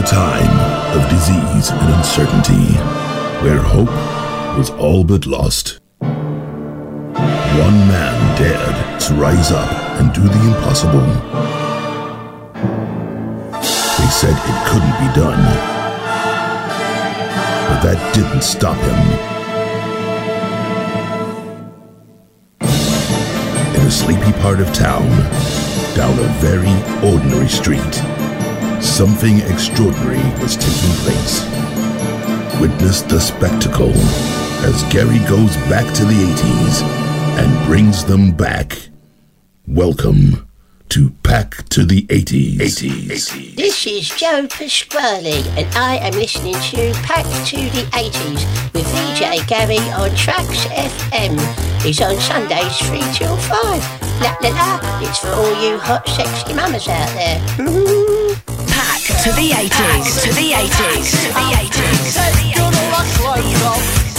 a time of disease and uncertainty, where hope was all but lost. One man dared to rise up and do the impossible. They said it couldn't be done. But that didn't stop him. In a sleepy part of town, down a very ordinary street, something extraordinary was taking place. Witness the spectacle as Gary goes back to the 80s and brings them back. Welcome to Pac to the 80s. 80s. This is Joe Pasquale, and I am listening to Pac to the 80s with VJ Gary on Trax FM. It's on Sundays 3 till 5. La la la, it's for all you hot, sexy mamas out there to the 80s, to the 80s, to the 80s. To the 80s.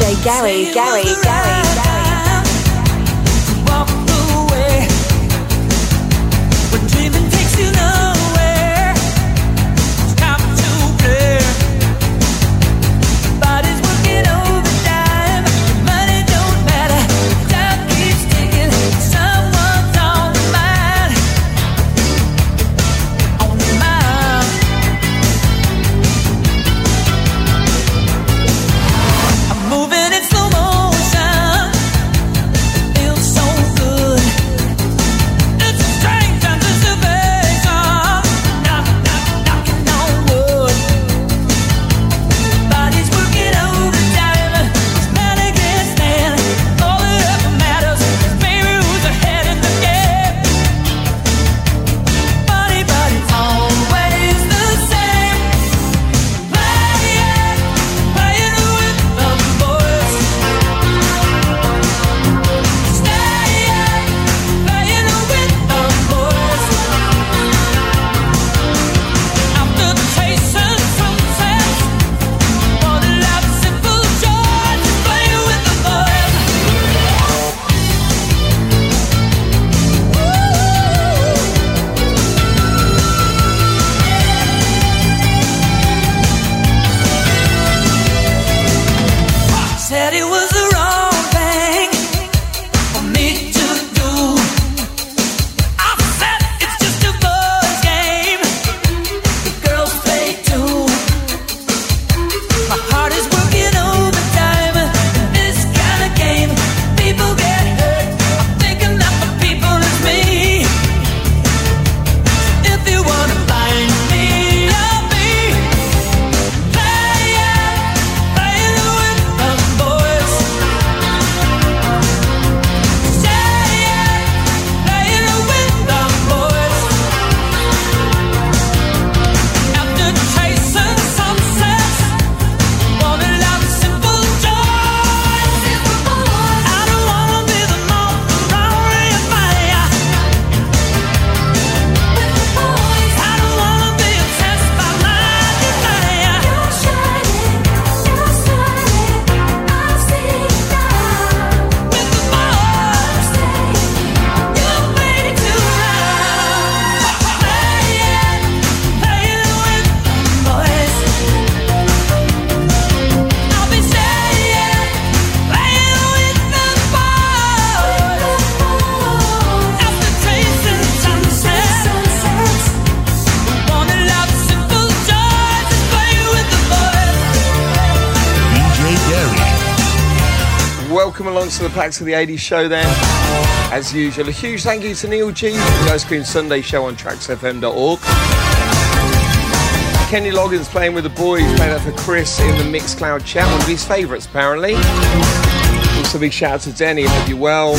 Gary, Gary, Gary, comes to the Pac to the 80s show then. As usual, a huge thank you to Neil G for the Ice Cream Sunday show on traxfm.org. Kenny Loggins playing with the boys, playing that for Chris in the Mixcloud chat, one of his favourites apparently. Also, big shout out to Denny, hope you're well.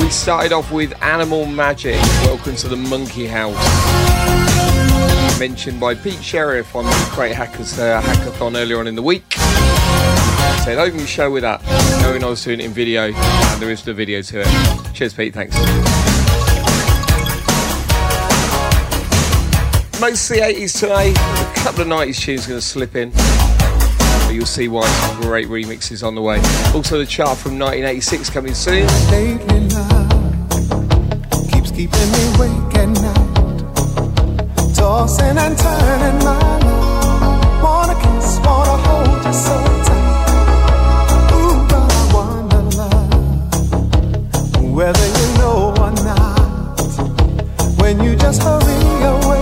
We started off with Animal Magic, welcome to the Monkey House. Mentioned by Pete Sheriff on the Great Hackers uh, Hackathon earlier on in the week. Said, open your show with that, I was doing it in video, and there is the video to it. Cheers, Pete, thanks. Most of 80s today, a couple of 90s tunes going to slip in. But you'll see why some great remixes on the way. Also, the chart from 1986 coming soon. Lately love keeps keeping me awake at night, tossing and turning my love. Wanna kiss, wanna hold you so tight. Whether you know or not, when you just hurry away,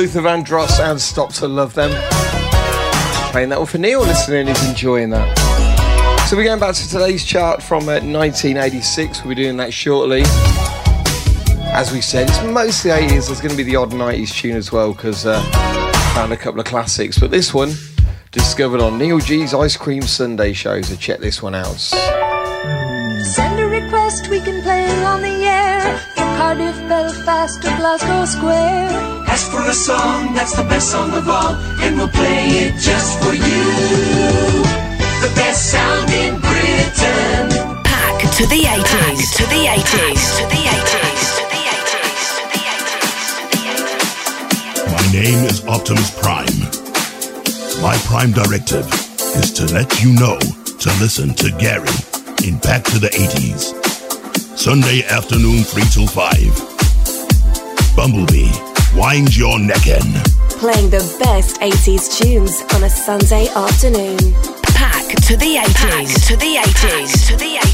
Luther Vandross and Stop to Love Them. Playing that one for Neil, listening, he's enjoying that. So we're going back to today's chart from uh, 1986. We'll be doing that shortly. As we said, it's mostly 80s. There's going to be the odd 90s tune as well because uh, found a couple of classics. But this one, discovered on Neil G's Ice Cream Sunday show. So check this one out. Send a request, we can play on the air. From Cardiff, Belfast to Glasgow Square. Ask for a song that's the best song of all, and we'll play it just for you. The best sound in Britain. Pac to the 80s. To the 80s. To the 80s. To the 80s. My name is Optimus Prime. My prime directive is to let you know to listen to Gary in Back to the 80s. Sunday afternoon, 3 till 5. Bumblebee, wind your neck in. Playing the best 80s tunes on a Sunday afternoon. Back to the 80s. Pac To the 80s. Pac To the 80s.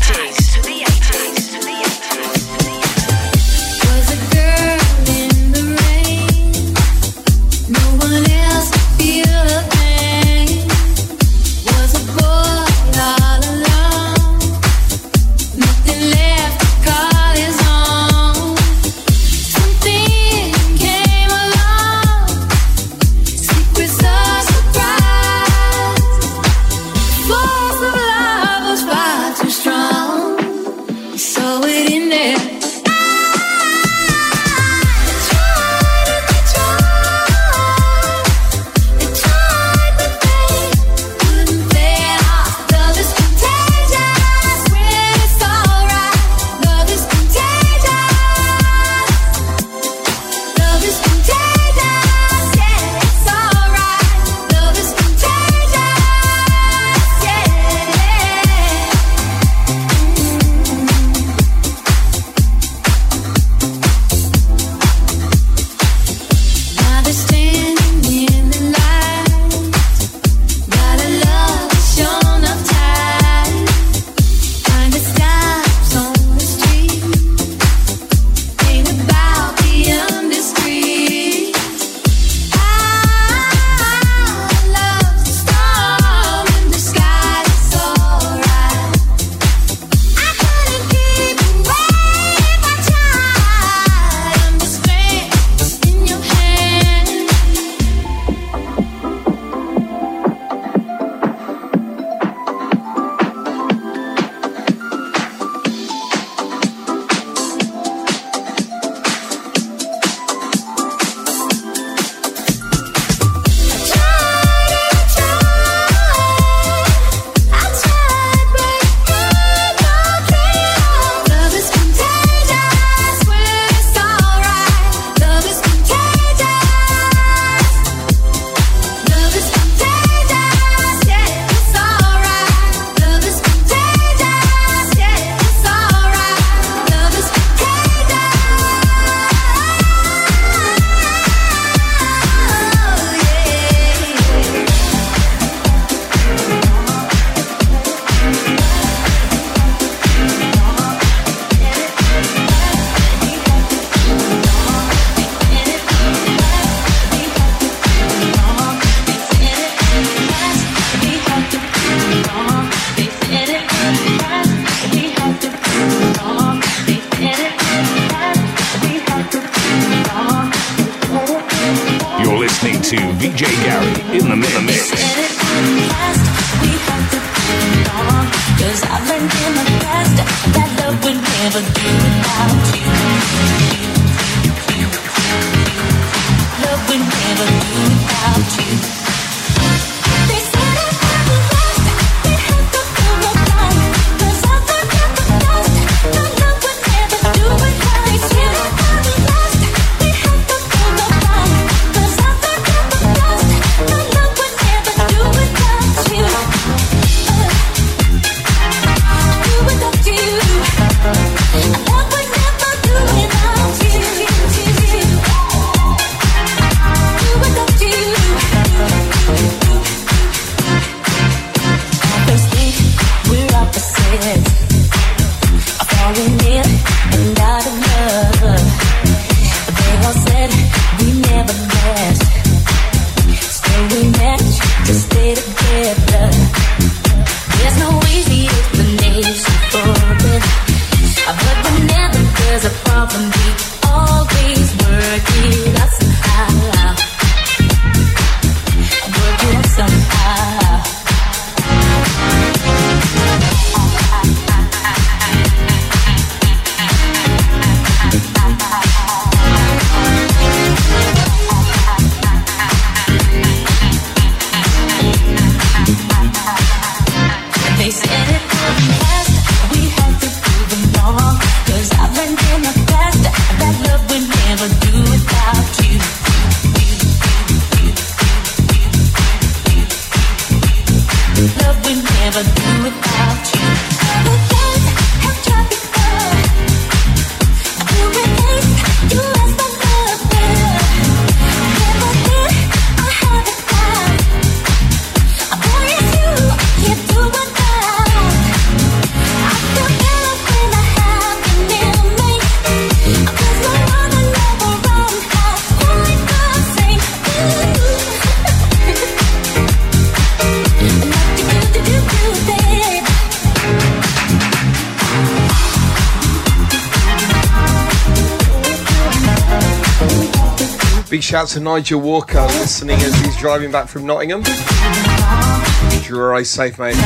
Shout to Nigel Walker listening as he's driving back from Nottingham. Drive safe, mate.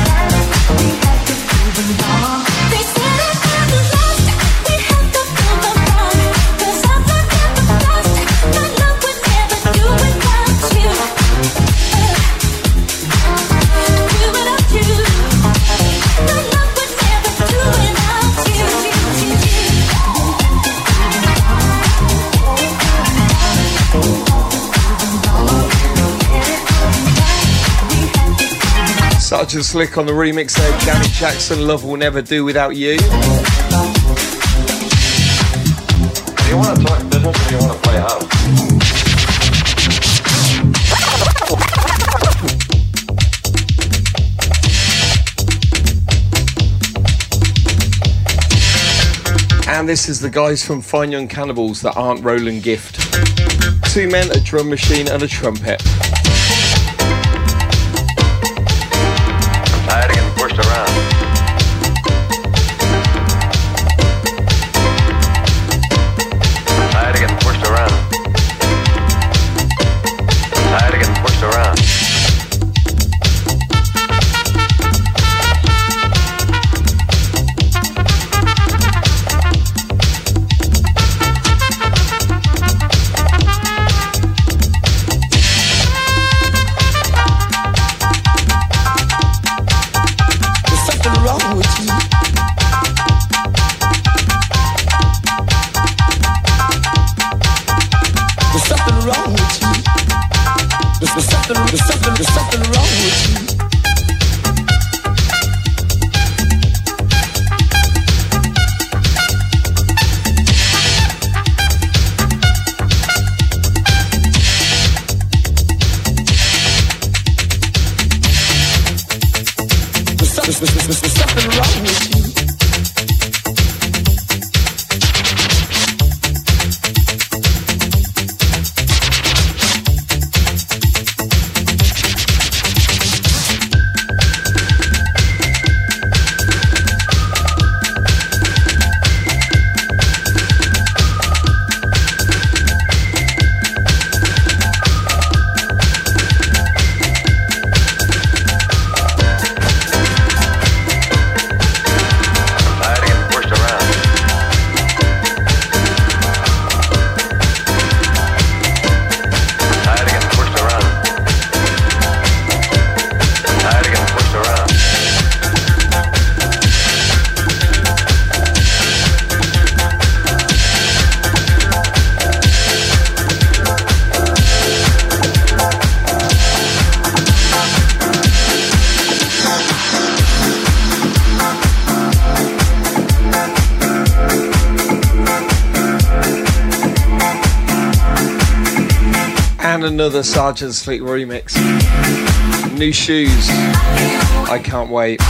Such a slick on the remix there. Janet Jackson, Love Will Never Do Without You. Do you want to talk business or do you want to play house? And this is the guys from Fine Young Cannibals that aren't Roland Gift. Two men, a drum machine, and a trumpet. Sergeant's Fleet remix. New shoes. I can't wait.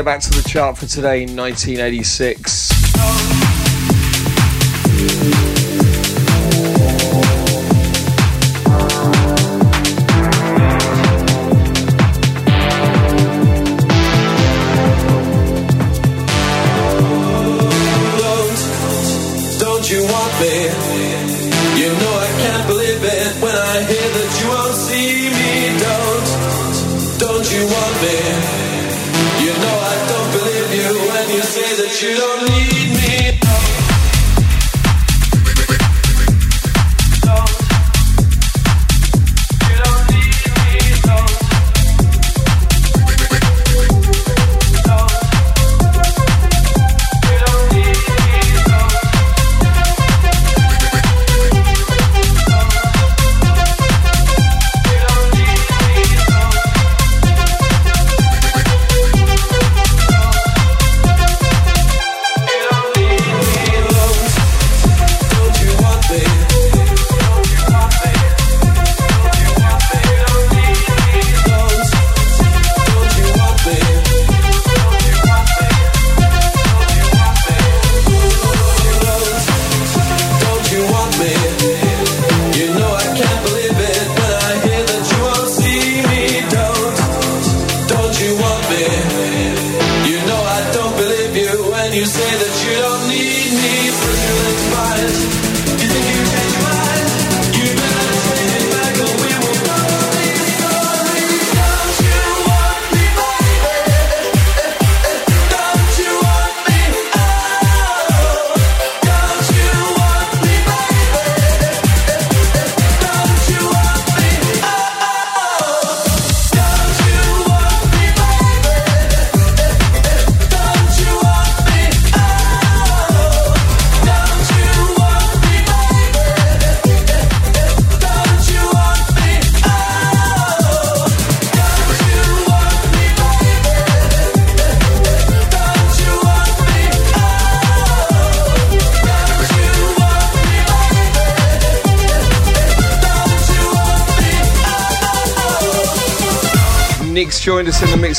go back to the chart for today in 1986.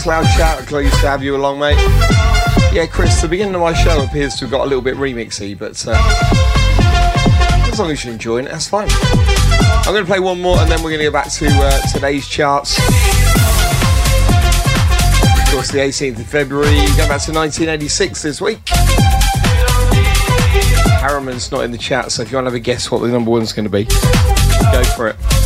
Chris Loudchat. Glad to have you along, mate. Yeah, Chris, the beginning of my show appears to have got a little bit remixy, but uh, as long as you're enjoying it, that's fine. I'm going to play one more, and then we're going to go back to uh, today's charts. Of course, the 18th of February, going back to 1986 this week. Harriman's not in the chat, so if you want to have a guess what the number one's going to be, go for it.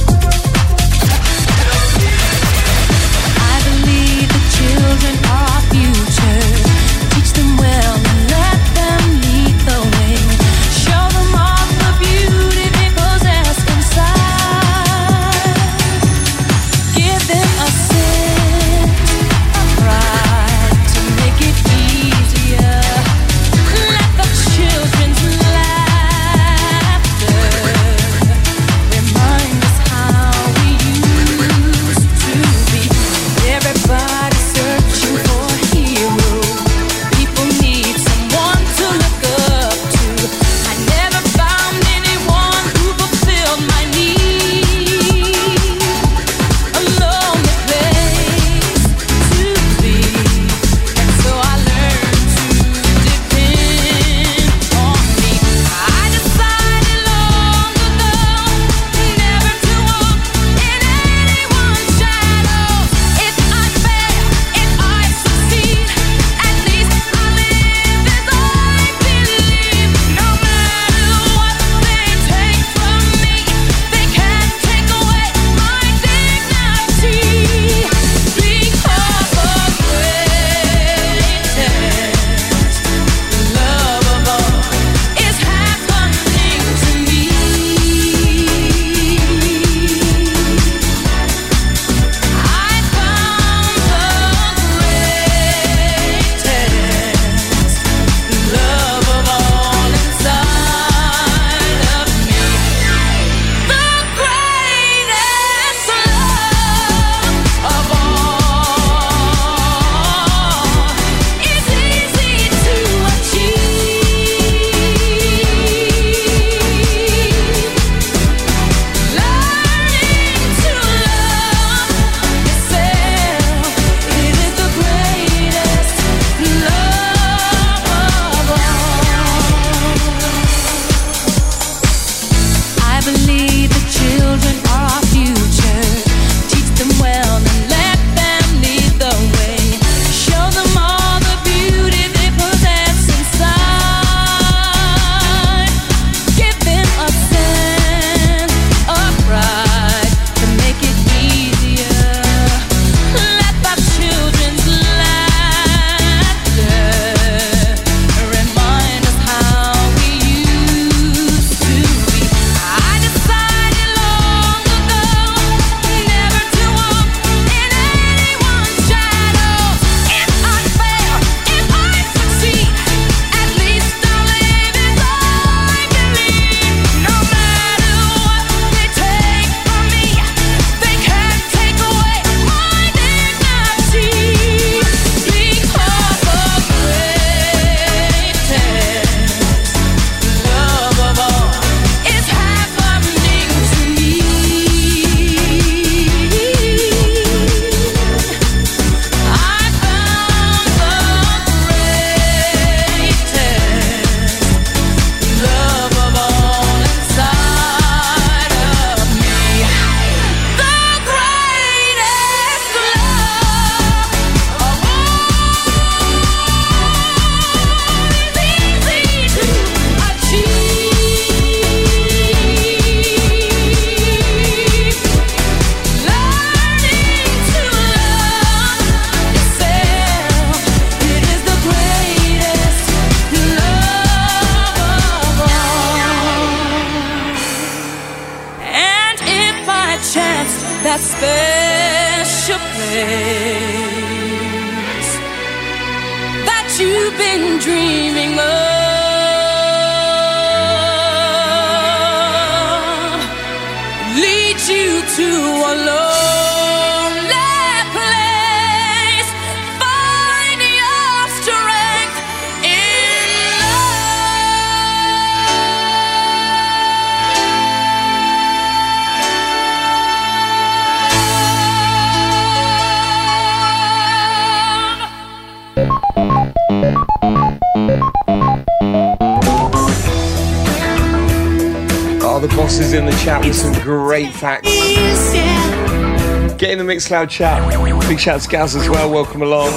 Get in the Mixcloud chat. Big shout to Gaz as well. Welcome along.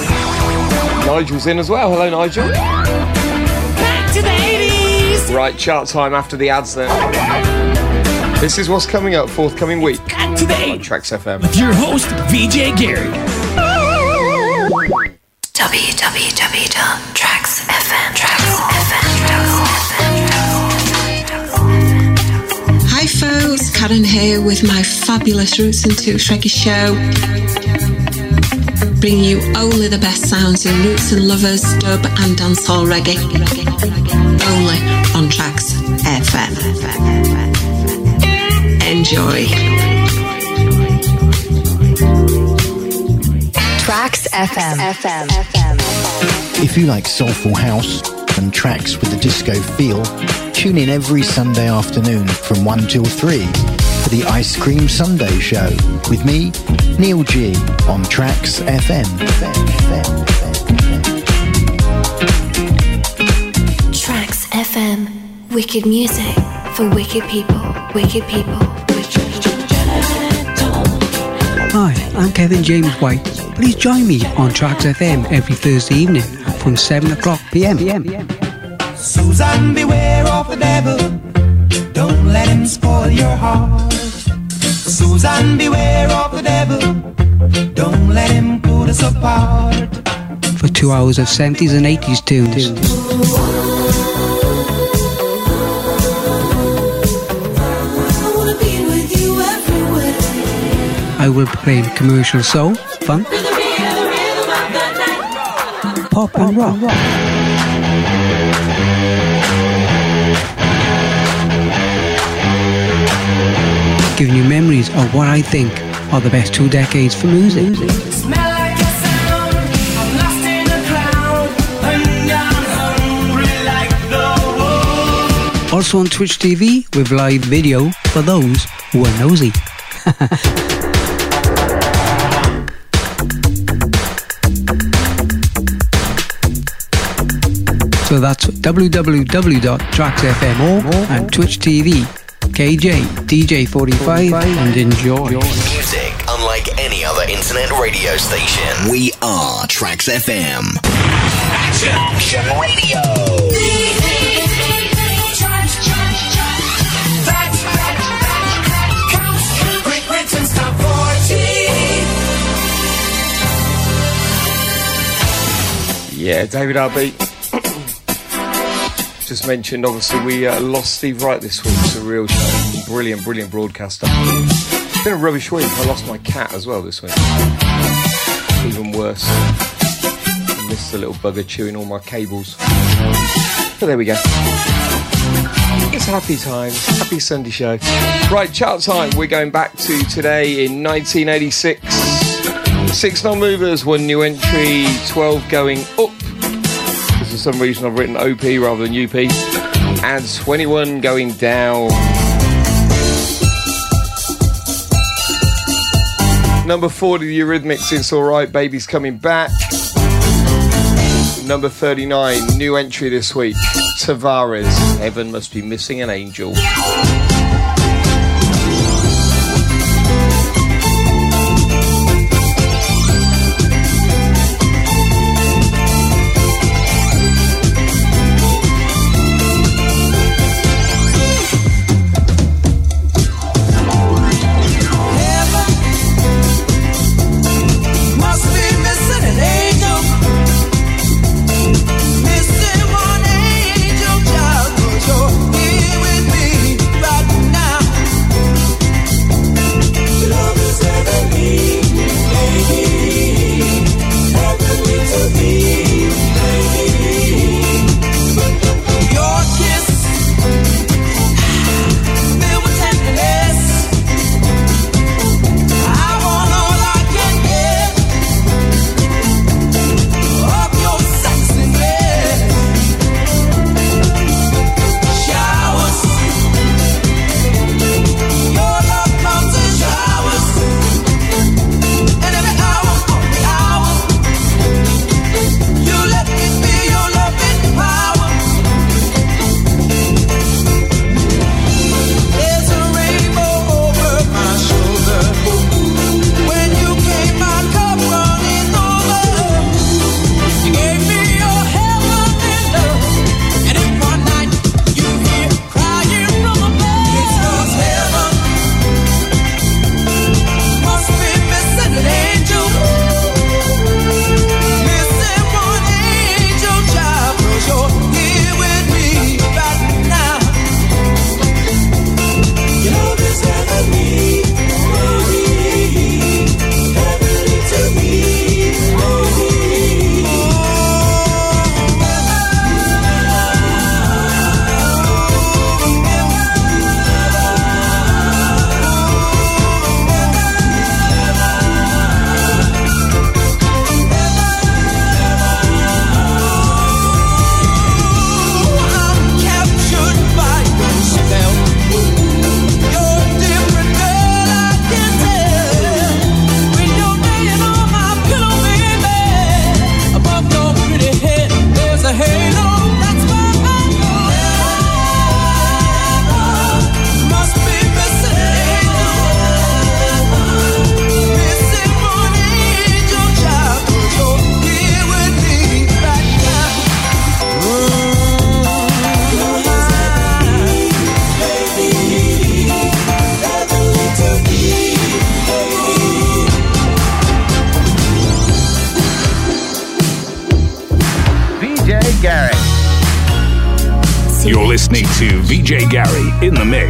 Nigel's in as well. Hello, Nigel. Pac to the 80s. Right, chart time after the ads then. This is what's coming up forthcoming week Pac to the on 80s. Trax FM. With your host, VJ Gary. Karen here with my fabulous Roots and Toots Reggae show. Bringing you only the best sounds in roots and lovers, dub and dancehall reggae. Only on Trax FM. Enjoy. Trax FM. FM. If you like soulful house and tracks with a disco feel, tune in every Sunday afternoon from 1 till 3 for the Ice Cream Sunday Show with me, Neil G, on Trax FM. Trax FM. Wicked music for wicked people. Wicked people. Hi, I'm Kevin James White. Please join me on Trax FM every Thursday evening from 7 o'clock pm. Susan, beware of the devil. Don't let him spoil your heart. Susan, beware of the devil. Don't let him put us apart. For two hours of 70s and 80s tunes. I will be playing commercial soul, funk, pop and rock. Giving you memories of what I think are the best two decades for music. Smell like a sound. I'm lost in a crowd. And I'm hungry like the wolf. Also on Twitch TV with live video for those who are nosy. so that's www.traxfm and Twitch TV, KJ, DJ45 and enjoy. Music unlike any other internet radio station. We are Trax FM. Action Radio. Great Britain's top 40. Yeah, David RB. Just mentioned, obviously, we uh, lost Steve Wright this week. It's a real shame. Brilliant, brilliant broadcaster. It's been a rubbish week. I lost my cat as well this week. Even worse. I missed the little bugger chewing all my cables. But there we go. It's happy times. Happy Sunday show. Right, chart time. We're going back to today in 1986. Six non-movers, one new entry, 12 going up. Because for some reason I've written OP rather than UP. And 21 going down. Number 40, the Eurythmics, It's Alright, Baby's Coming Back. Number 39, new entry this week, Tavares, Heaven Must Be Missing an Angel. in the mix.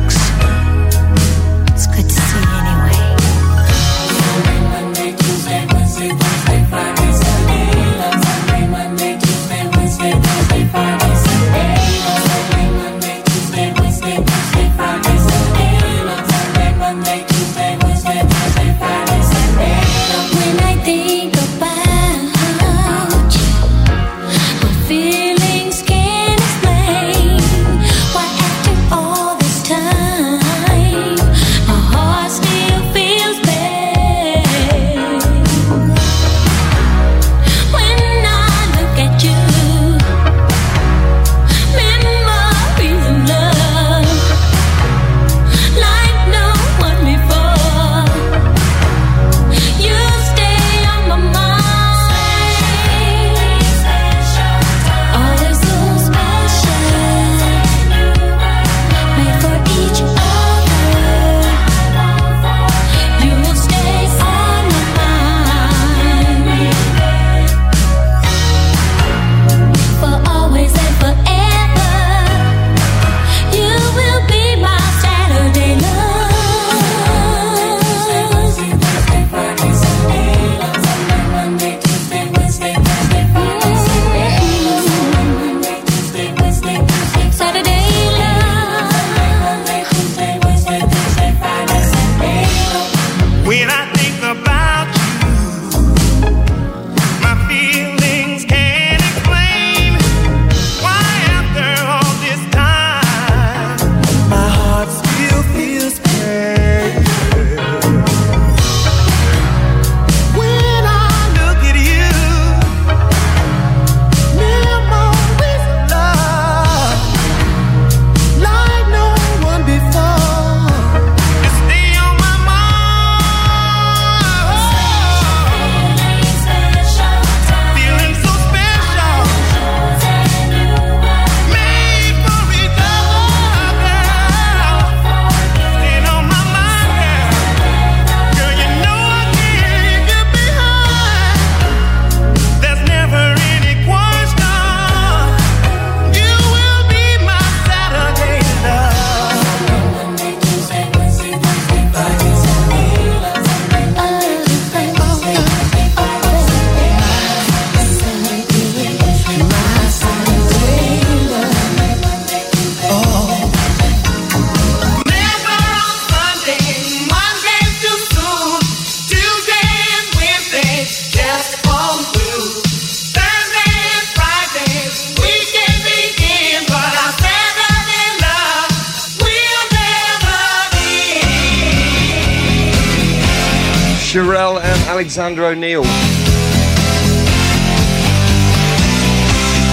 Alexander O'Neal.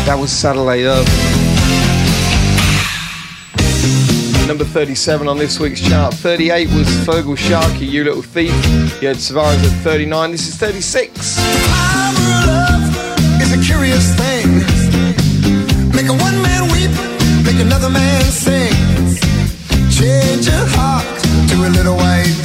That was Satellite Love. Number 37 on this week's chart. 38 was Feargal Sharkey, You Little Thief. You had Savans at 39. This is 36. Is a curious thing. Make a one man weep, make another man sing. Change your heart to a little white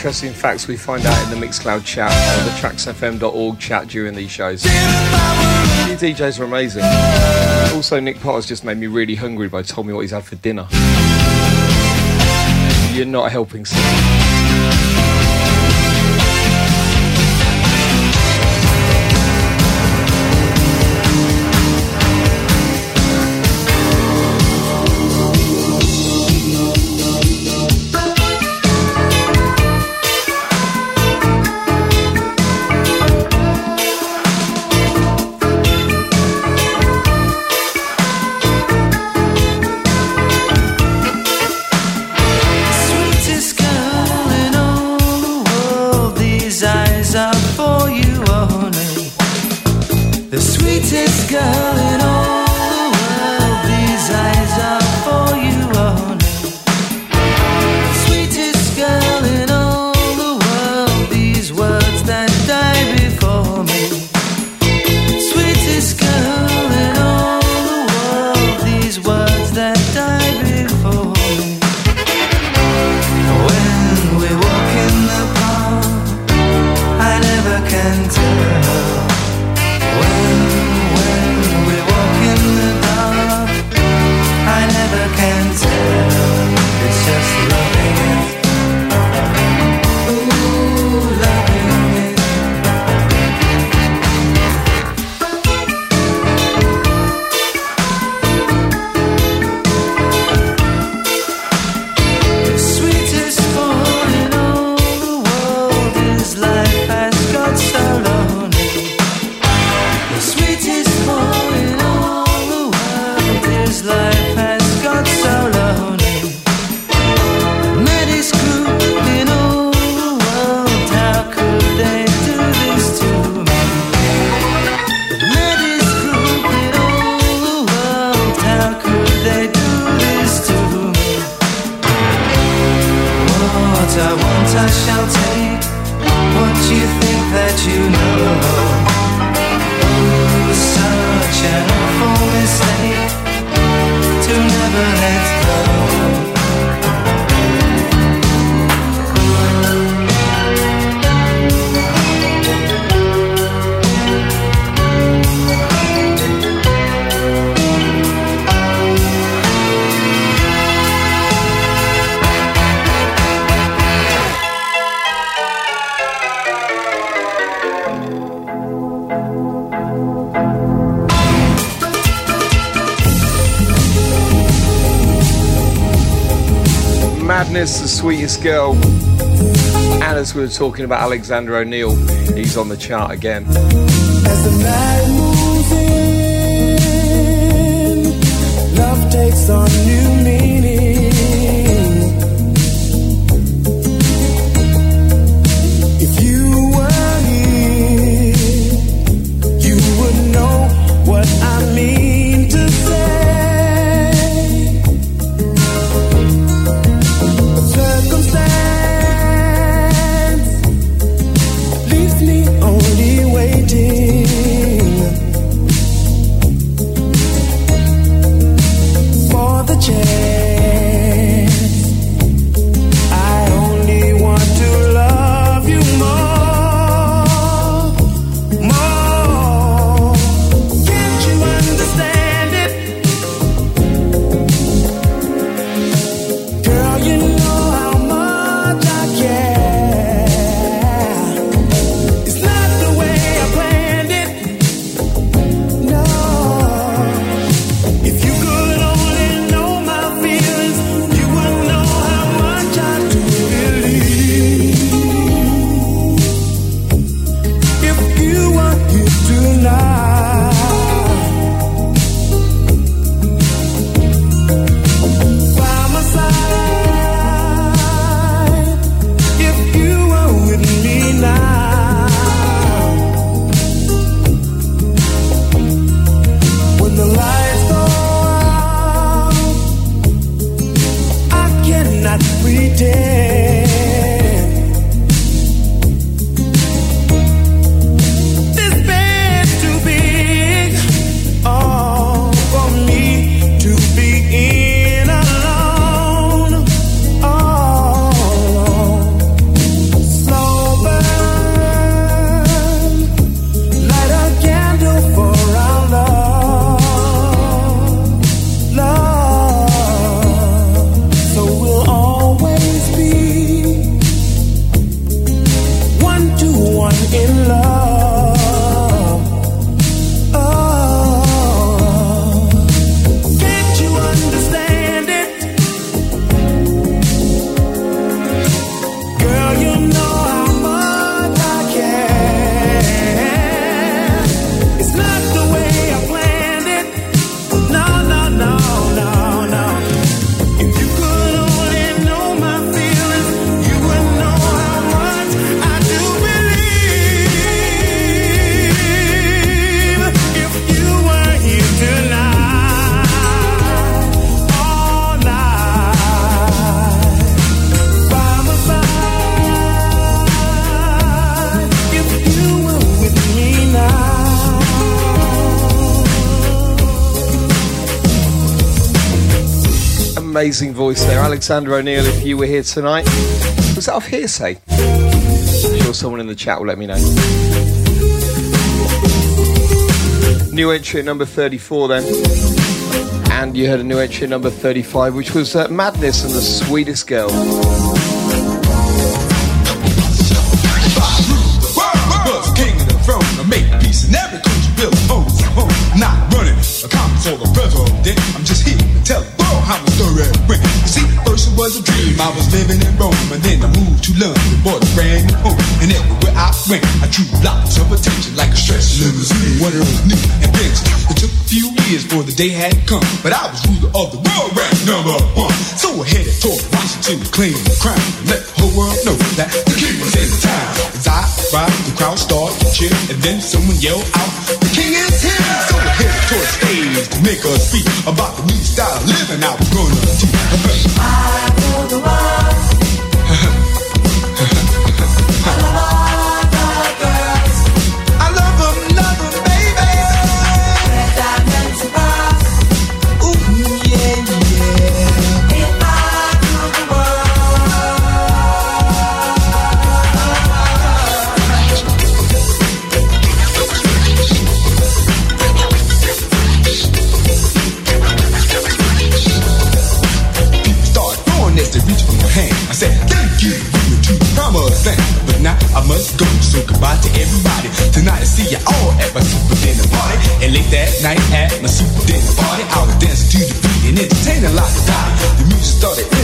interesting facts we find out in the Mixcloud chat or the traxfm.org chat during these shows. You DJs are amazing. Also, Nick Potter's just made me really hungry by telling me what he's had for dinner. You're not helping, sir. Sweetest Girl. And as we were talking about Alexander O'Neal, he's on the chart again. In, love takes on new meaning. Amazing voice there. Alexander O'Neal, if you were here tonight. Was that off hearsay? I'm sure someone in the chat will let me know. New entry at number 34 then. And you heard a new entry at number 35, which was uh, Madness and the Sweetest Girl. was king of the throne. I was living in Rome, and then I moved to London, bought a brand new home. And everywhere I went, I drew lots of attention like a stress limousine. Of those new inventions. It took a few years for the day had come, but I was ruler of the world, ranked number one. So I headed toward Washington to claim the crown and let the whole world know that the king was in town. As I ride, the crowd started to cheer, and then someone yelled out, "The king is here!" So I headed toward the stage to make a speech about the new style of living I was gonna teach.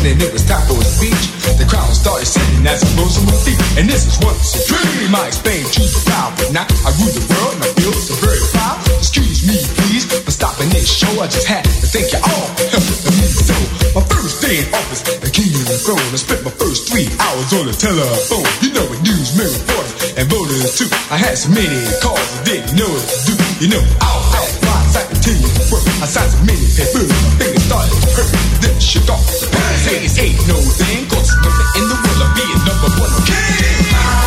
Ending, it was time for a speech. The crowd started singing as I rose on my feet. And this is once a dream I explained to the crowd. But now I rule the world and I feel so very proud. Excuse me, please, for stopping this show. I just had to thank you all for helping me so. My first day in office, the king of the throne. I spent my first three hours on the telephone. You know what news, men, reporters, and voters too. I had so many calls I didn't know what to do. You know, I'll work. I signed so many papers, my fingers started to hurt. Then shook off the. Say this ain't no thing, cause nothing in the world of being number one king.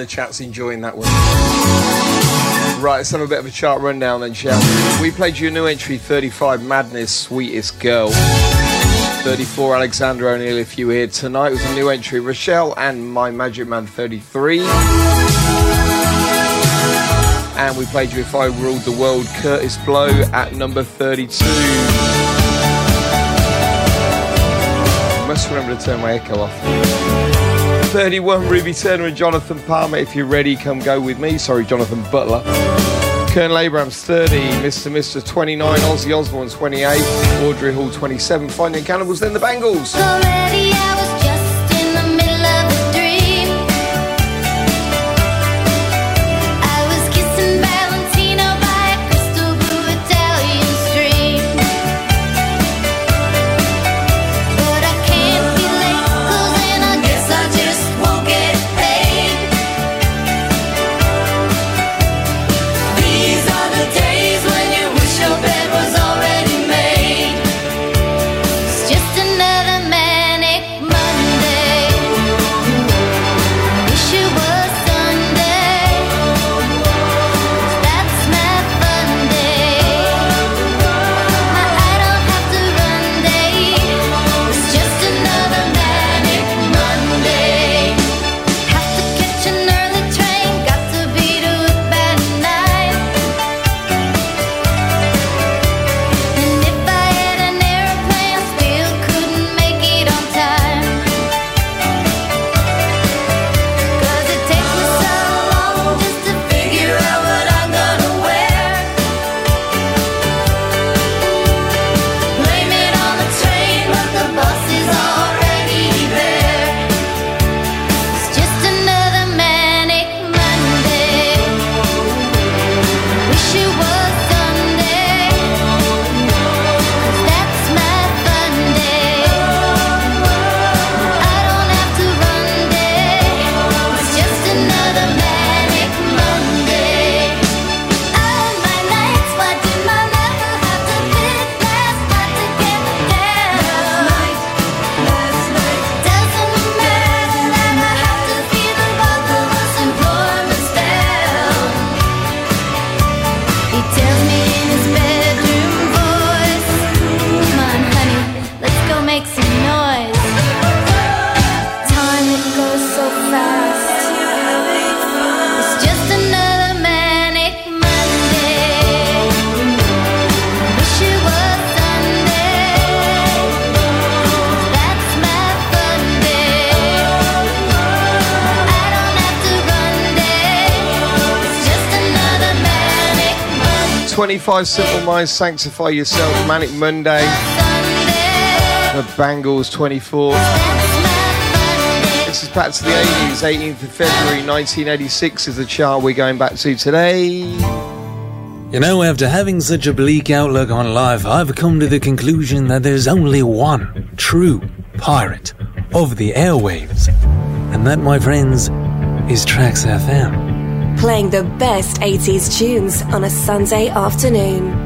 The chat's enjoying that one. Right, let's have a bit of a chart rundown then, shall we? We played you a new entry 35 Madness, Sweetest Girl. 34 Alexander O'Neal, if you were here tonight, was a new entry. Cherrelle and My Magic Man 33. And we played you If I Ruled the World, Kurtis Blow at number 32. Must remember to turn my echo off. 31 Ruby Turner and Jonathan Palmer. If you're ready, come go with me. Sorry, Jonathan Butler. Colonel Abrams 30, Mr. Mr. 29, Ozzy Osbourne 28, Audrey Hall 27, Fine Young Cannibals, then the Bangles. 25 Simple Minds, Sanctify Yourself, Manic Monday. The Bangles 24. This is back to the 80s, 18th of February 1986 is the chart we're going back to today. You know, after having such a bleak outlook on life, I've come to the conclusion that there's only one true pirate of the airwaves. And that, my friends, is Trax FM. Playing the best 80s tunes on a Sunday afternoon.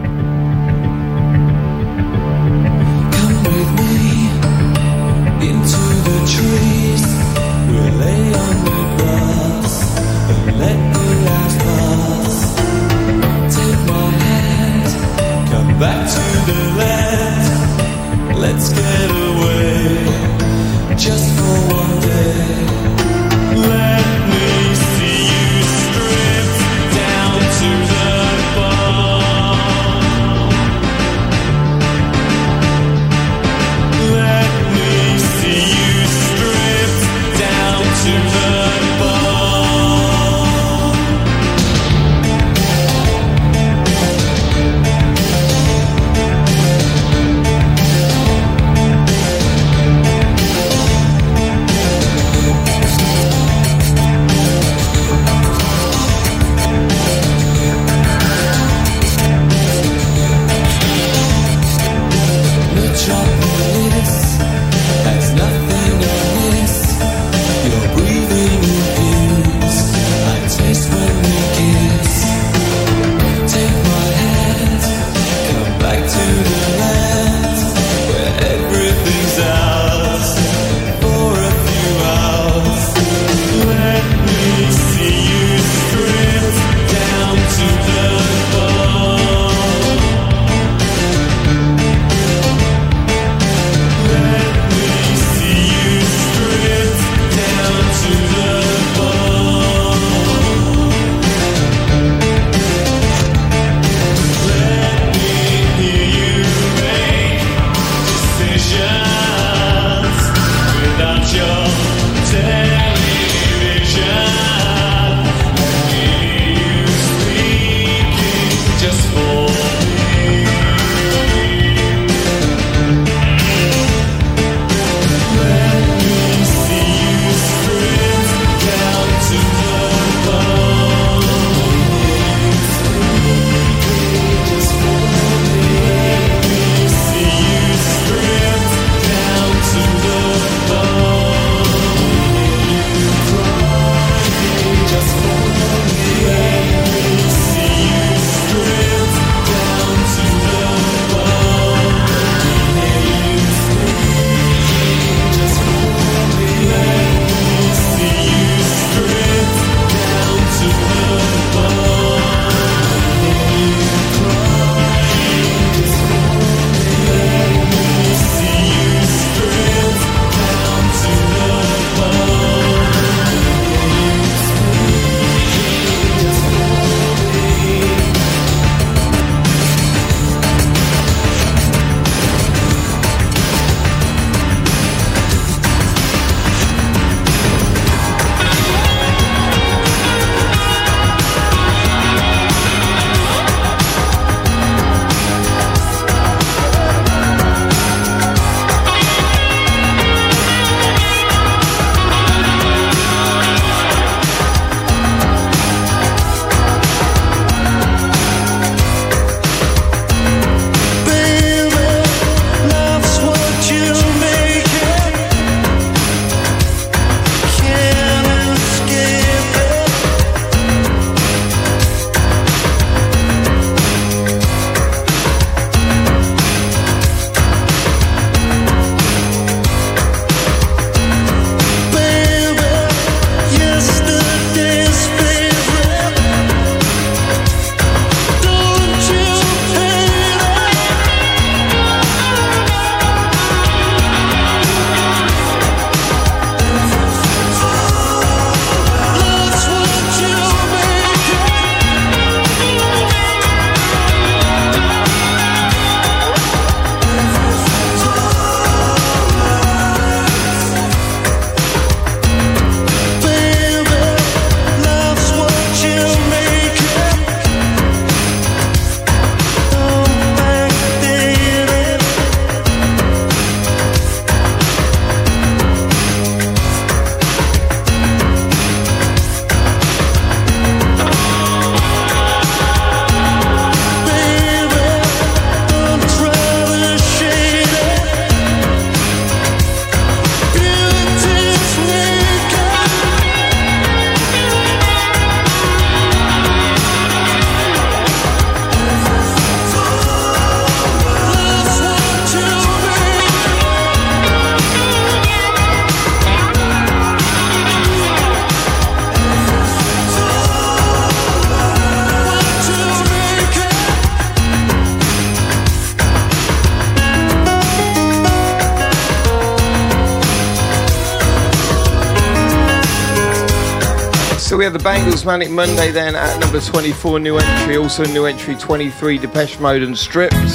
Manic Monday then at number 24, new entry. Also new entry 23, Depeche Mode and Strips.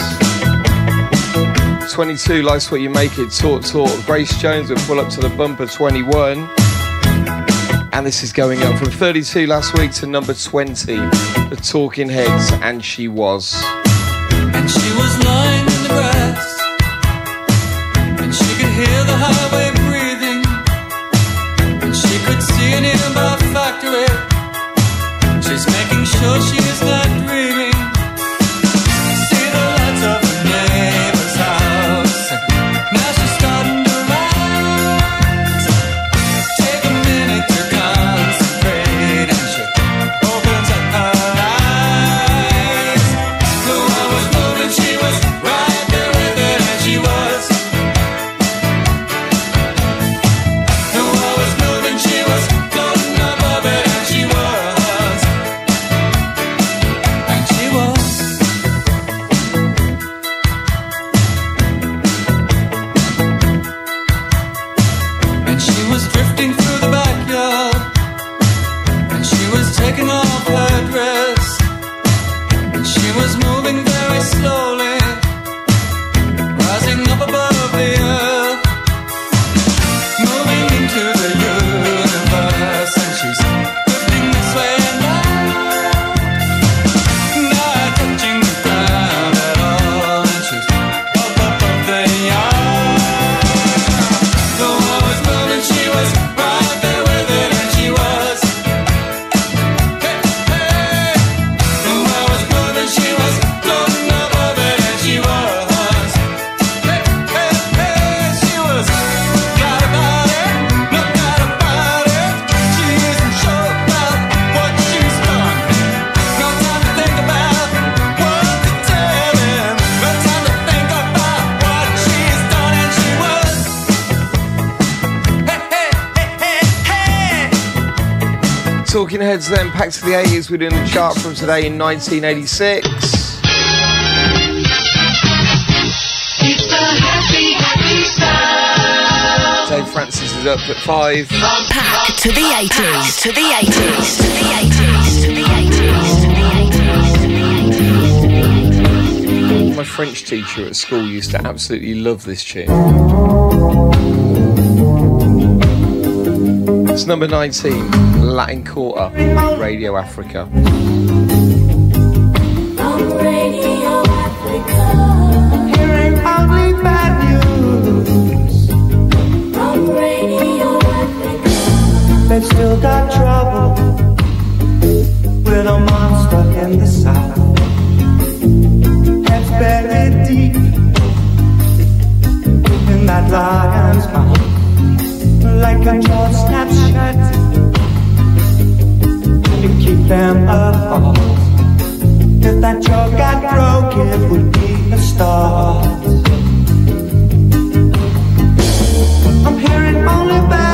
22, Life's What You Make It, Talk Talk. Grace Jones will pull up to the bumper 21. And this is going up from 32 last week to number 20, The Talking Heads, and She Was. And she was lying in the grass, Heads then, back to the 80s. We're doing the chart from today in 1986. It's the happy, happy sound. Dave Francis is up at 5. Back to the 80s, to the 80s, to the 80s, to the 80s, to the 80s. My French teacher at school used to absolutely love this tune. It's number 19, Latin Quarter, Radio Africa. Hearing only bad news. They've still got trouble with a monster in the south. Heads buried deep in that lion's mouth, like a jaw snaps shut to keep them apart. If that jaw got broke, it would be a start. I'm hearing only bad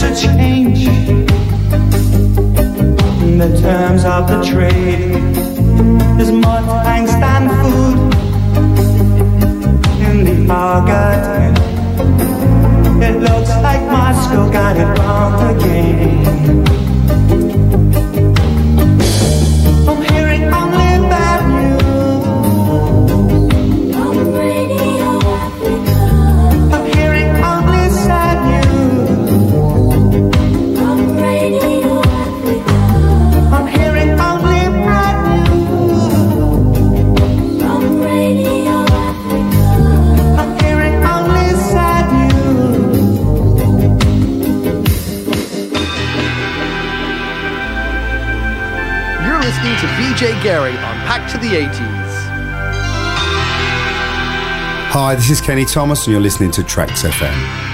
to change the terms of the trade. There's more tanks than food in the Argentine. It looks like Moscow got it wrong again. Gary on Pac to the 80s. Hi, this is Kenny Thomas, and you're listening to Trax FM.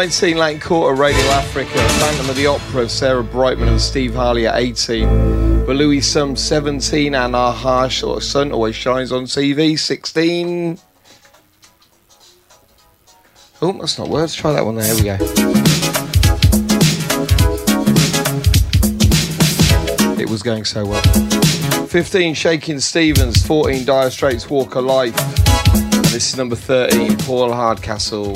19, Latin Quarter, Radio Africa, Phantom of the Opera, Sarah Brightman and Steve Harley at 18, but Louis Sum 17, and our harsh or sun always shines on TV 16. Oh, that's not words. Try that one there. Here we go. It was going so well. 15, Shakin' Stevens. 14, Dire Straits, Walk of Life. And this is number 13, Paul Hardcastle.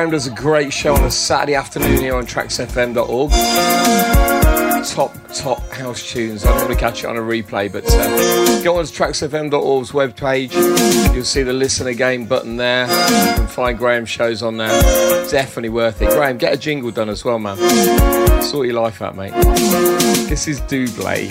Graham does a great show on a Saturday afternoon here on traxfm.org. Top, top house tunes. I normally catch it on a replay, but uh, go on to traxfm.org's webpage. You'll see the listen again button there. You can find Graham shows on there. Definitely worth it. Graham, get a jingle done as well, man. Sort your life out, mate. This is Dublay.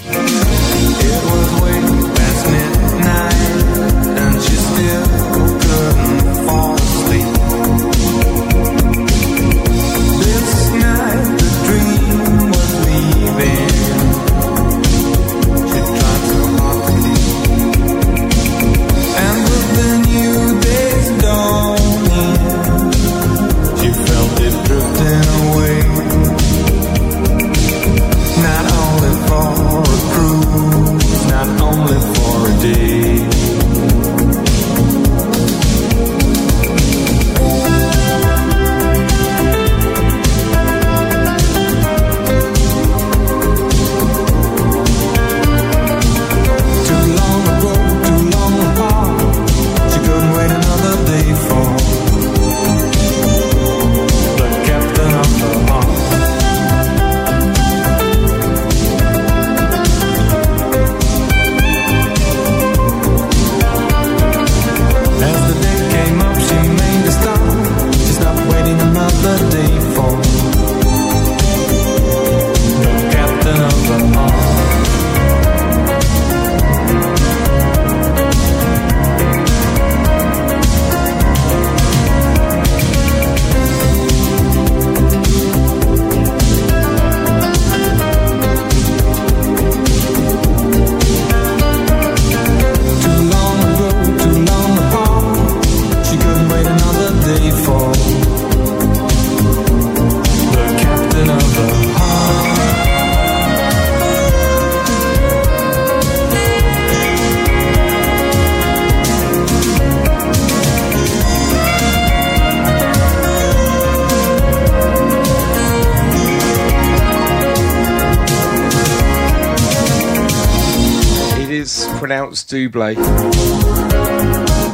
Dublé.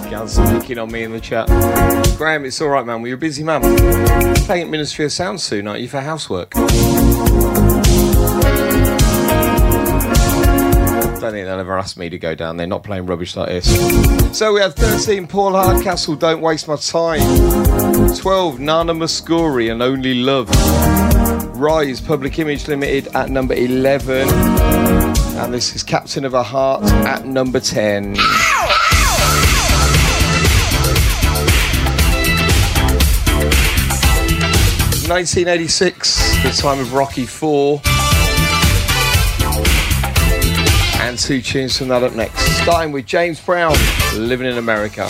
Guns are picking on me in the chat. Graham, it's all right, man. We're well, a busy man. Playing Ministry of Sound soon, aren't you, for housework? I don't think they'll ever ask me to go down there, not playing rubbish like this. So we had 13 Paul Hardcastle, Don't Waste My Time. 12 Nana Mouskouri and Only Love. Rise Public Image Limited at number 11. And this is captain of our hearts at number 10. Nineteen eighty six, the time of Rocky Four. And two tunes from that up next. Starting with James Brown, living in America.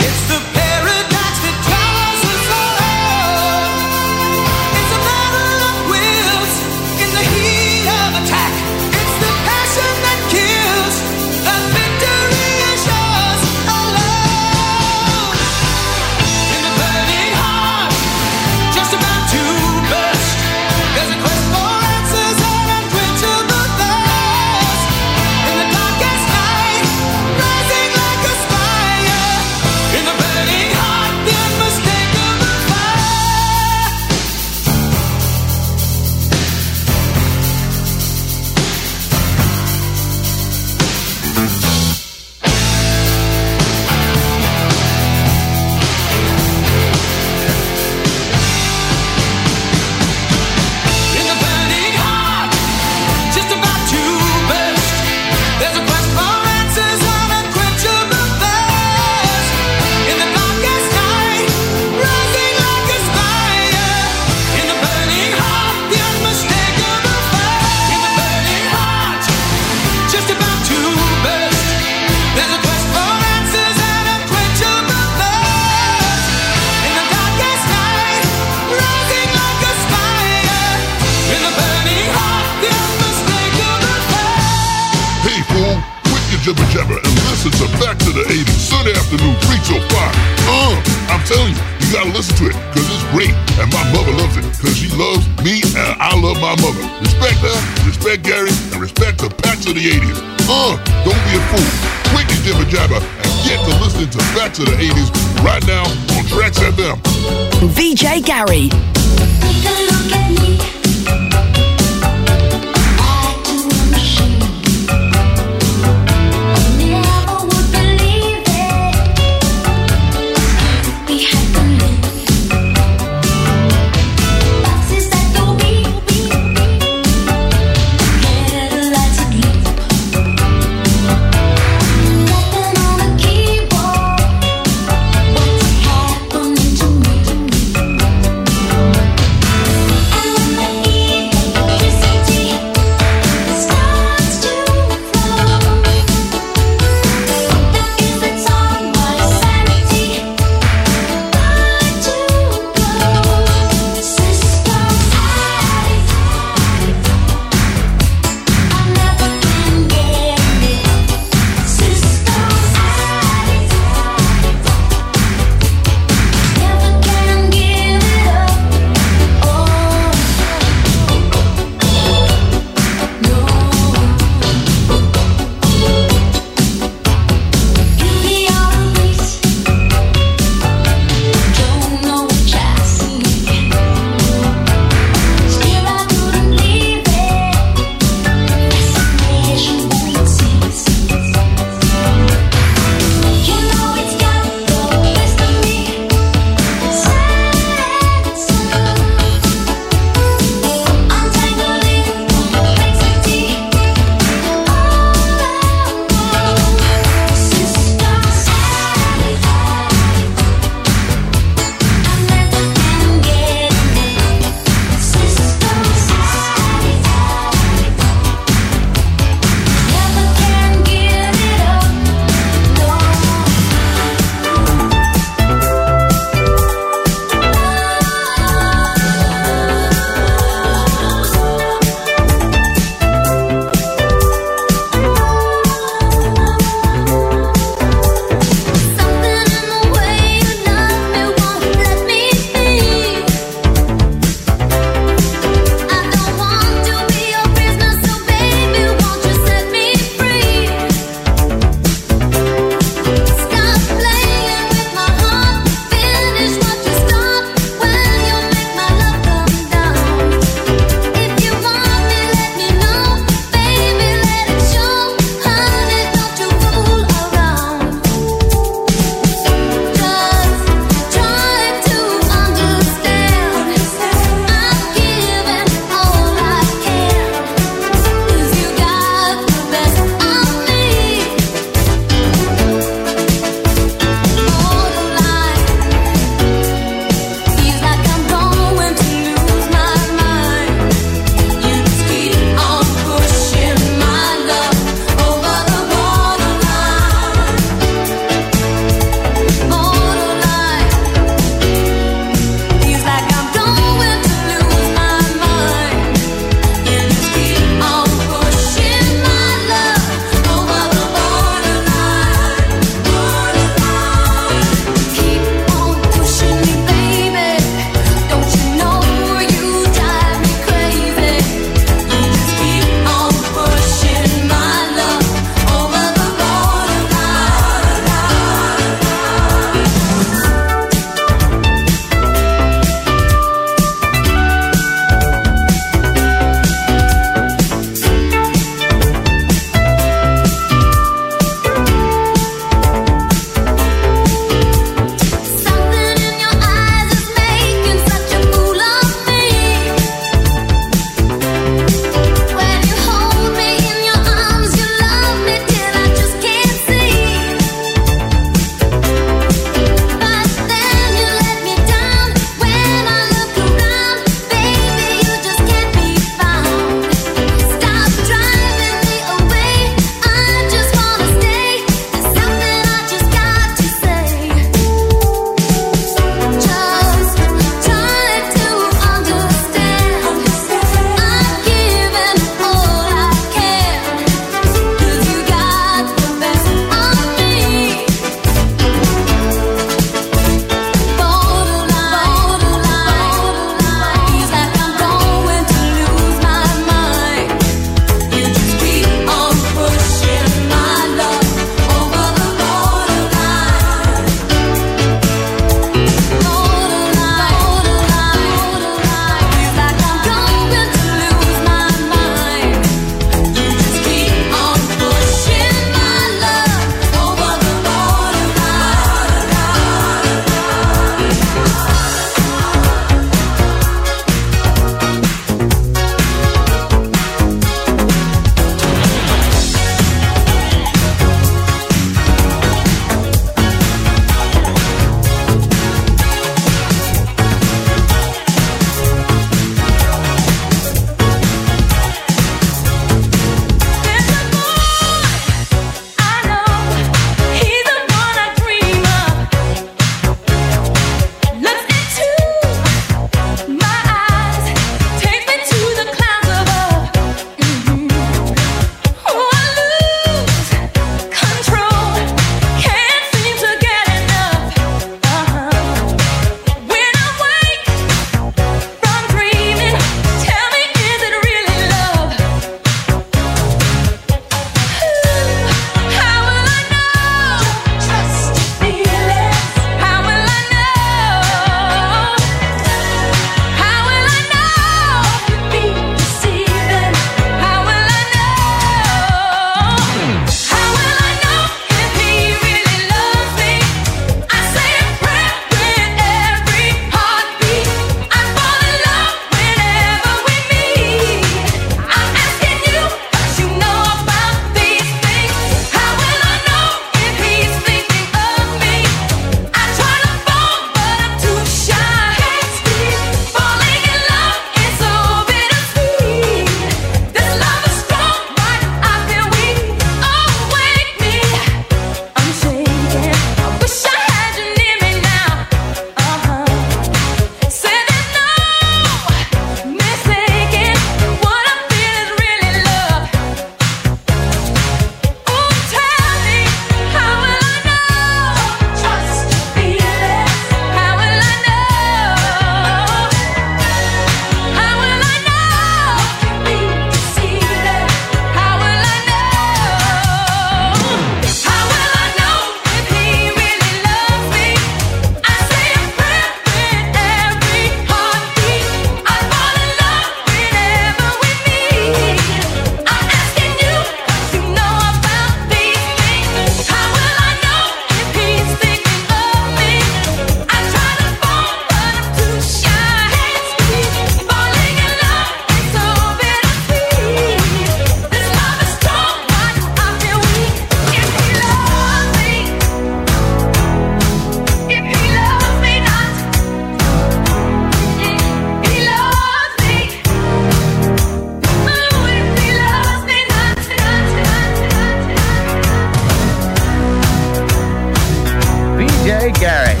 Hey, Gary.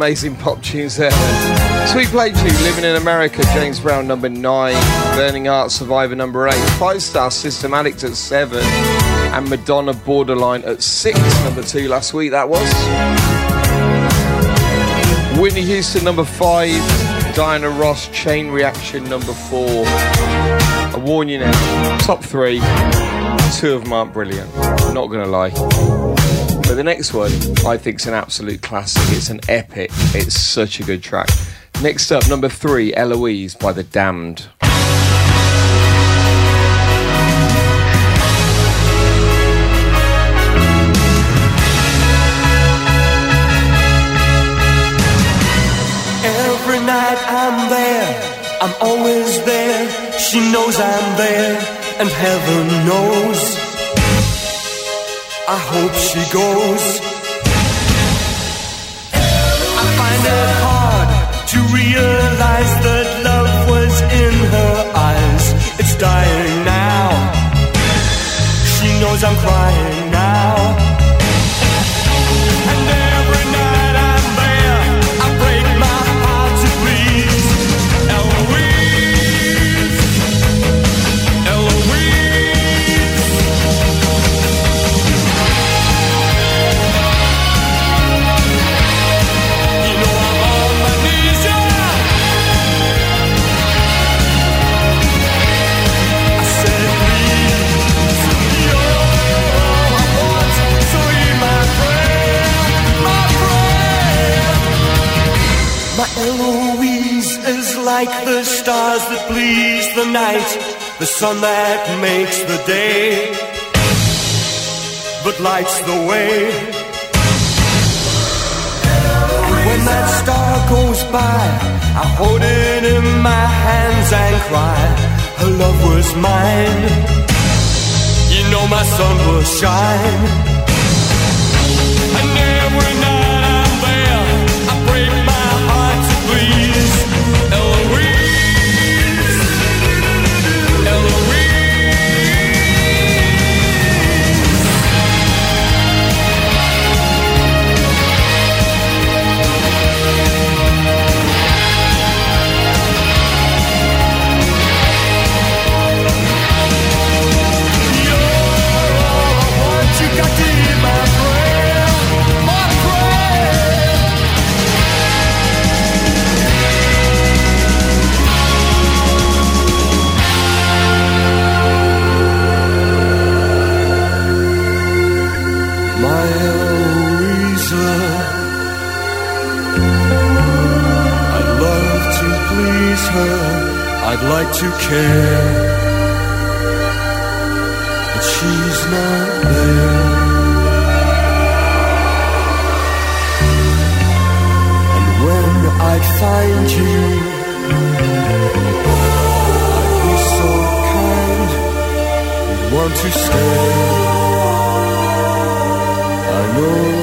amazing pop tunes there. So we played you Living in America, James Brown number nine, Burning Heart Survivor number eight, Five Star System Addict at seven, and Madonna Borderline at six, number two last week that was. Whitney Houston number five, Diana Ross Chain Reaction number four. I warn you now, top three, two of them aren't brilliant, not gonna lie. But the next one I think is an absolute classic. It's an epic. It's such a good track. Next up, number three, Eloise by The Damned. Every night I'm there, I'm always there. She knows I'm there, and heaven knows. I hope she goes. I find it hard to realize that love was in her eyes. It's dying now. She knows I'm crying. night, the sun that makes the day, but lights the way. When that star goes by, I hold it in my hands and cry, her love was mine. You know my sun will shine. I'd like to care, but she's not there. And when I find you, I'd be so kind and want to stay. I know.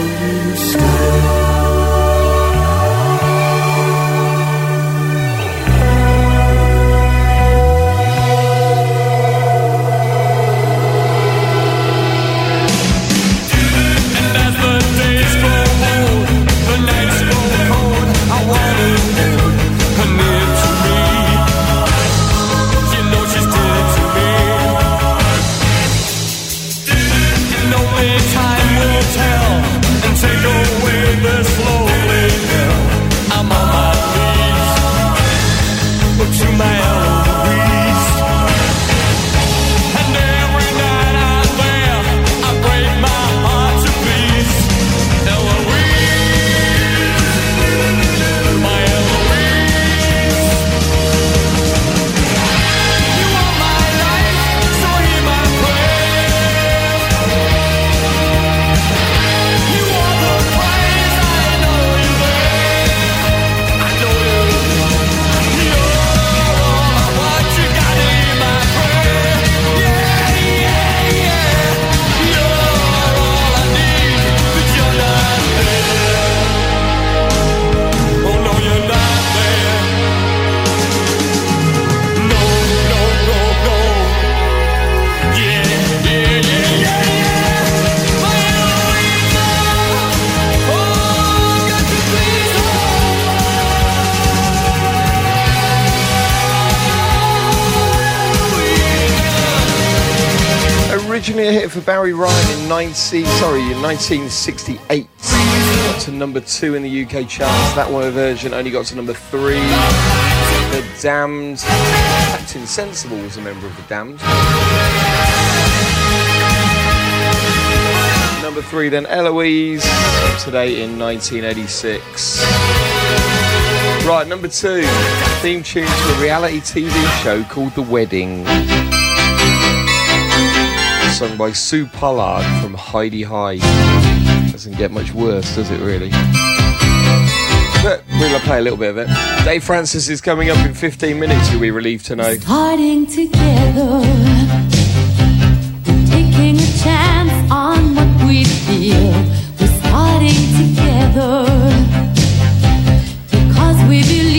Barry Ryan in 19, sorry, in 1968. Got to number two in the UK charts. That one version only got to number three. The Damned. Captain Sensible was a member of The Damned. Number three, then Eloise. Today in 1986. Right, number two. Theme tune to a reality TV show called The Wedding sung by Sue Pollard from Hi-de-Hi. Doesn't get much worse, does it really? But we're going to play a little bit of it. Dave Francis is coming up in 15 minutes, you'll be relieved to know. Starting together, taking a chance on what we feel. We're starting together because we believe.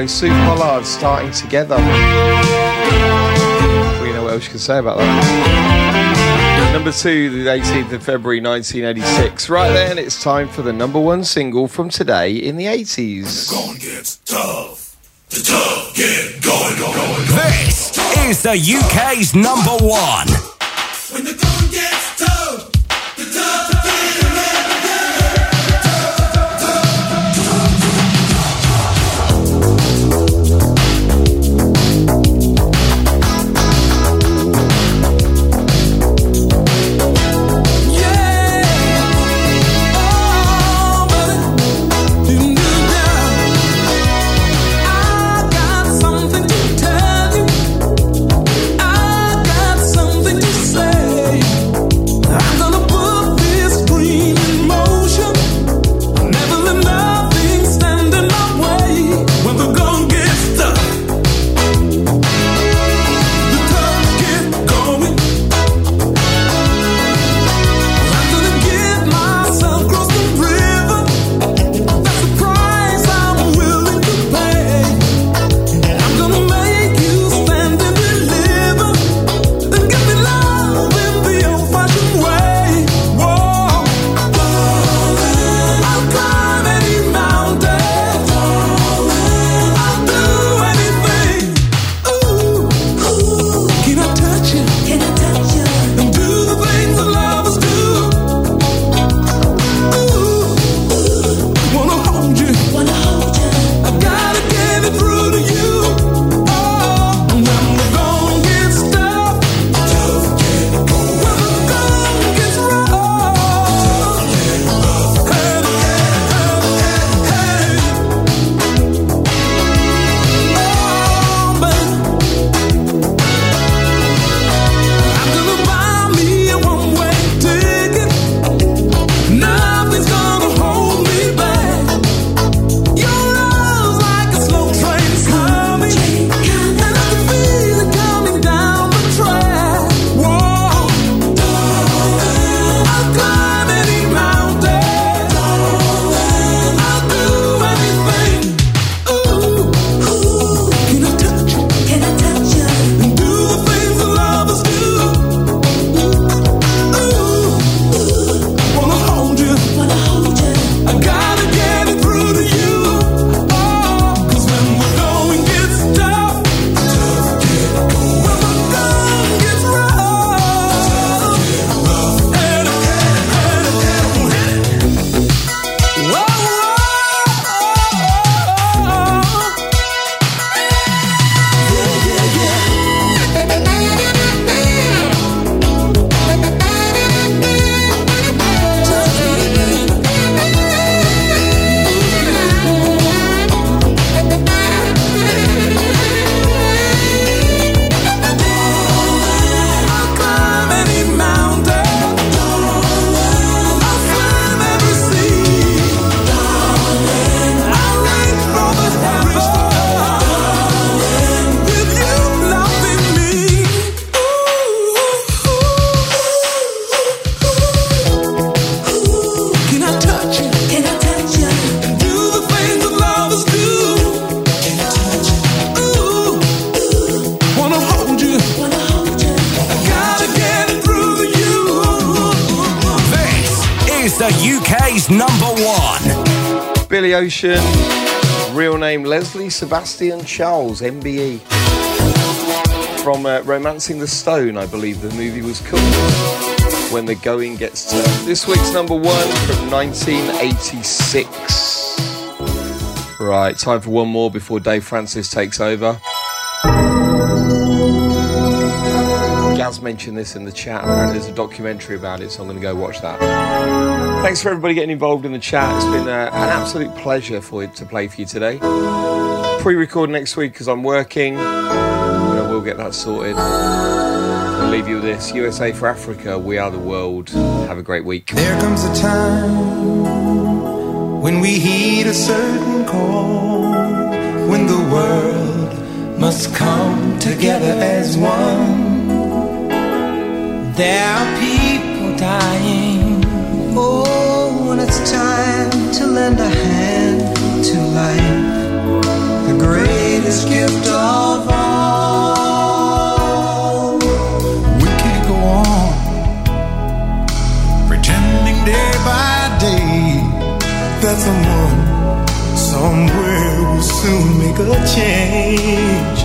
go. Sue Pollard starting together. Well, you know what else you can say about that. Number two, the 18th of February 1986. Right then, it's time for the number one single from today in the 80s. Gone gets tough. The tough get going, going, going. This is the UK's number one. Sebastian Charles, MBE. From uh, Romancing the Stone, I believe the movie was called. When the Going Gets Tough. This week's number one from 1986. Right, time for one more before Dave Francis takes over. Gaz mentioned this in the chat. Apparently, there's a documentary about it, so I'm going to go watch that. Thanks for everybody getting involved in the chat. It's been uh, an absolute pleasure for to play for you today. Pre-record next week because I'm working, but I will get that sorted. I'll leave you with this: USA for Africa. We are the world. Have a great week. There comes a time when we heed a certain call, when the world must come together as one. There are people dying. Oh, when it's time to lend a hand to life, greatest gift of all. We can't go on pretending day by day that someone somewhere will soon make a change.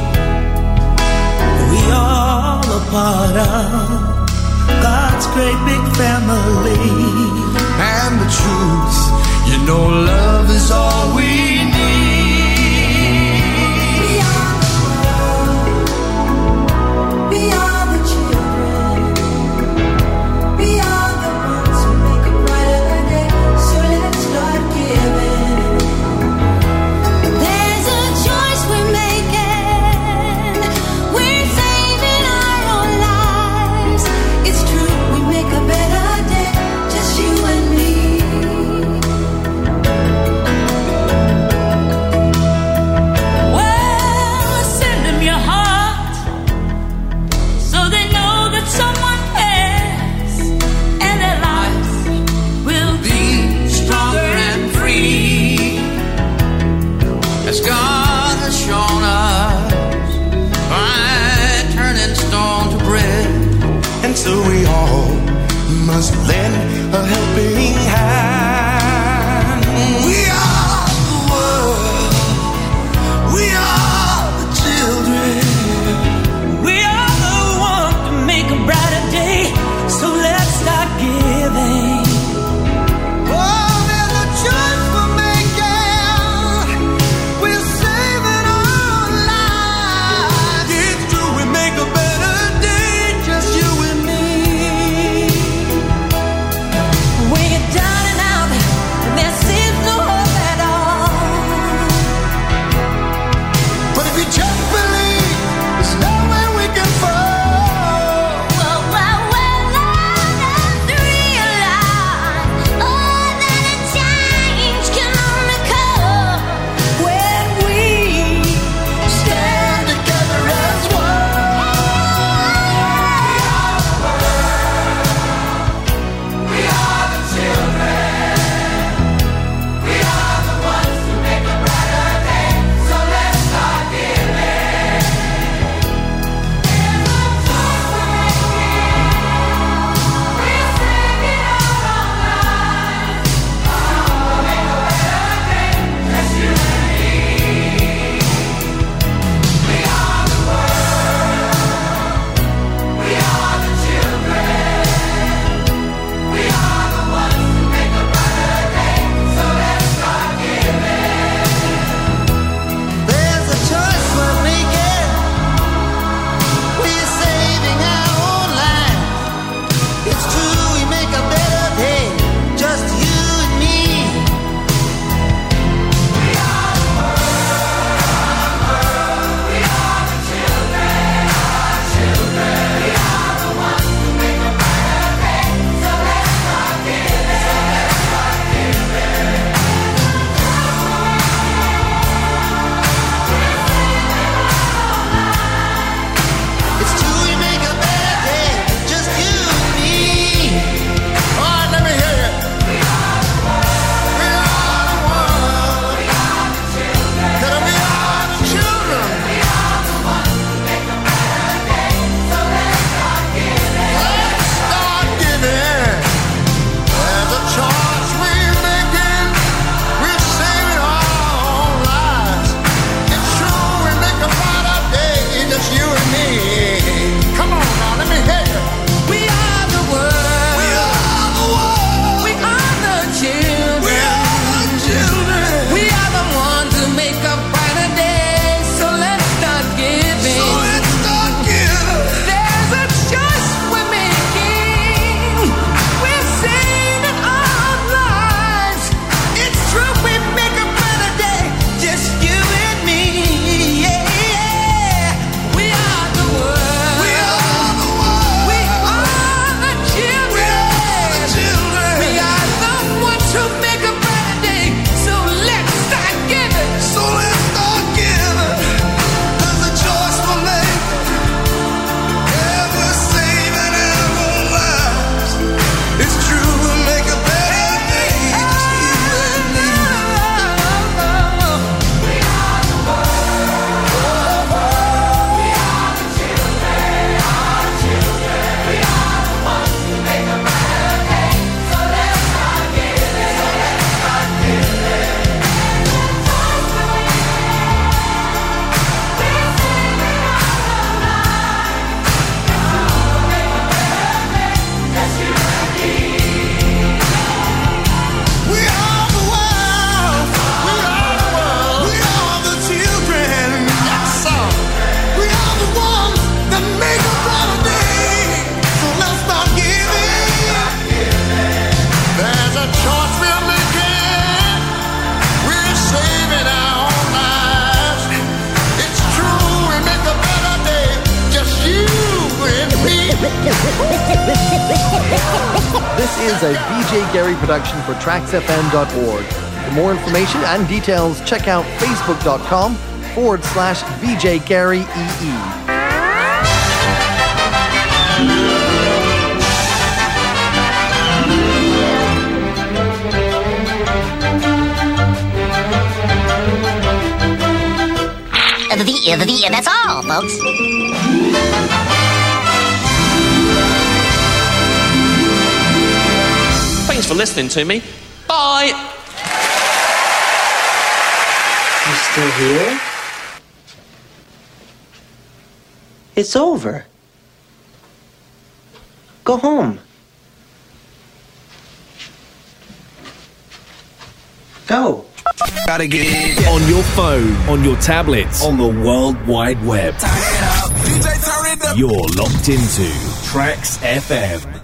We all a part of God's great big family. And the truth, you know, love is all we need. Production for For more information and details, check out facebook.com forward slash VJ Gary EE. The, the, the, that's all, folks. Thanks for listening to me. Still here? It's over. Go home. Go. Gotta get it on your phone, on your tablets, on the World Wide Web. You're locked into Trax FM.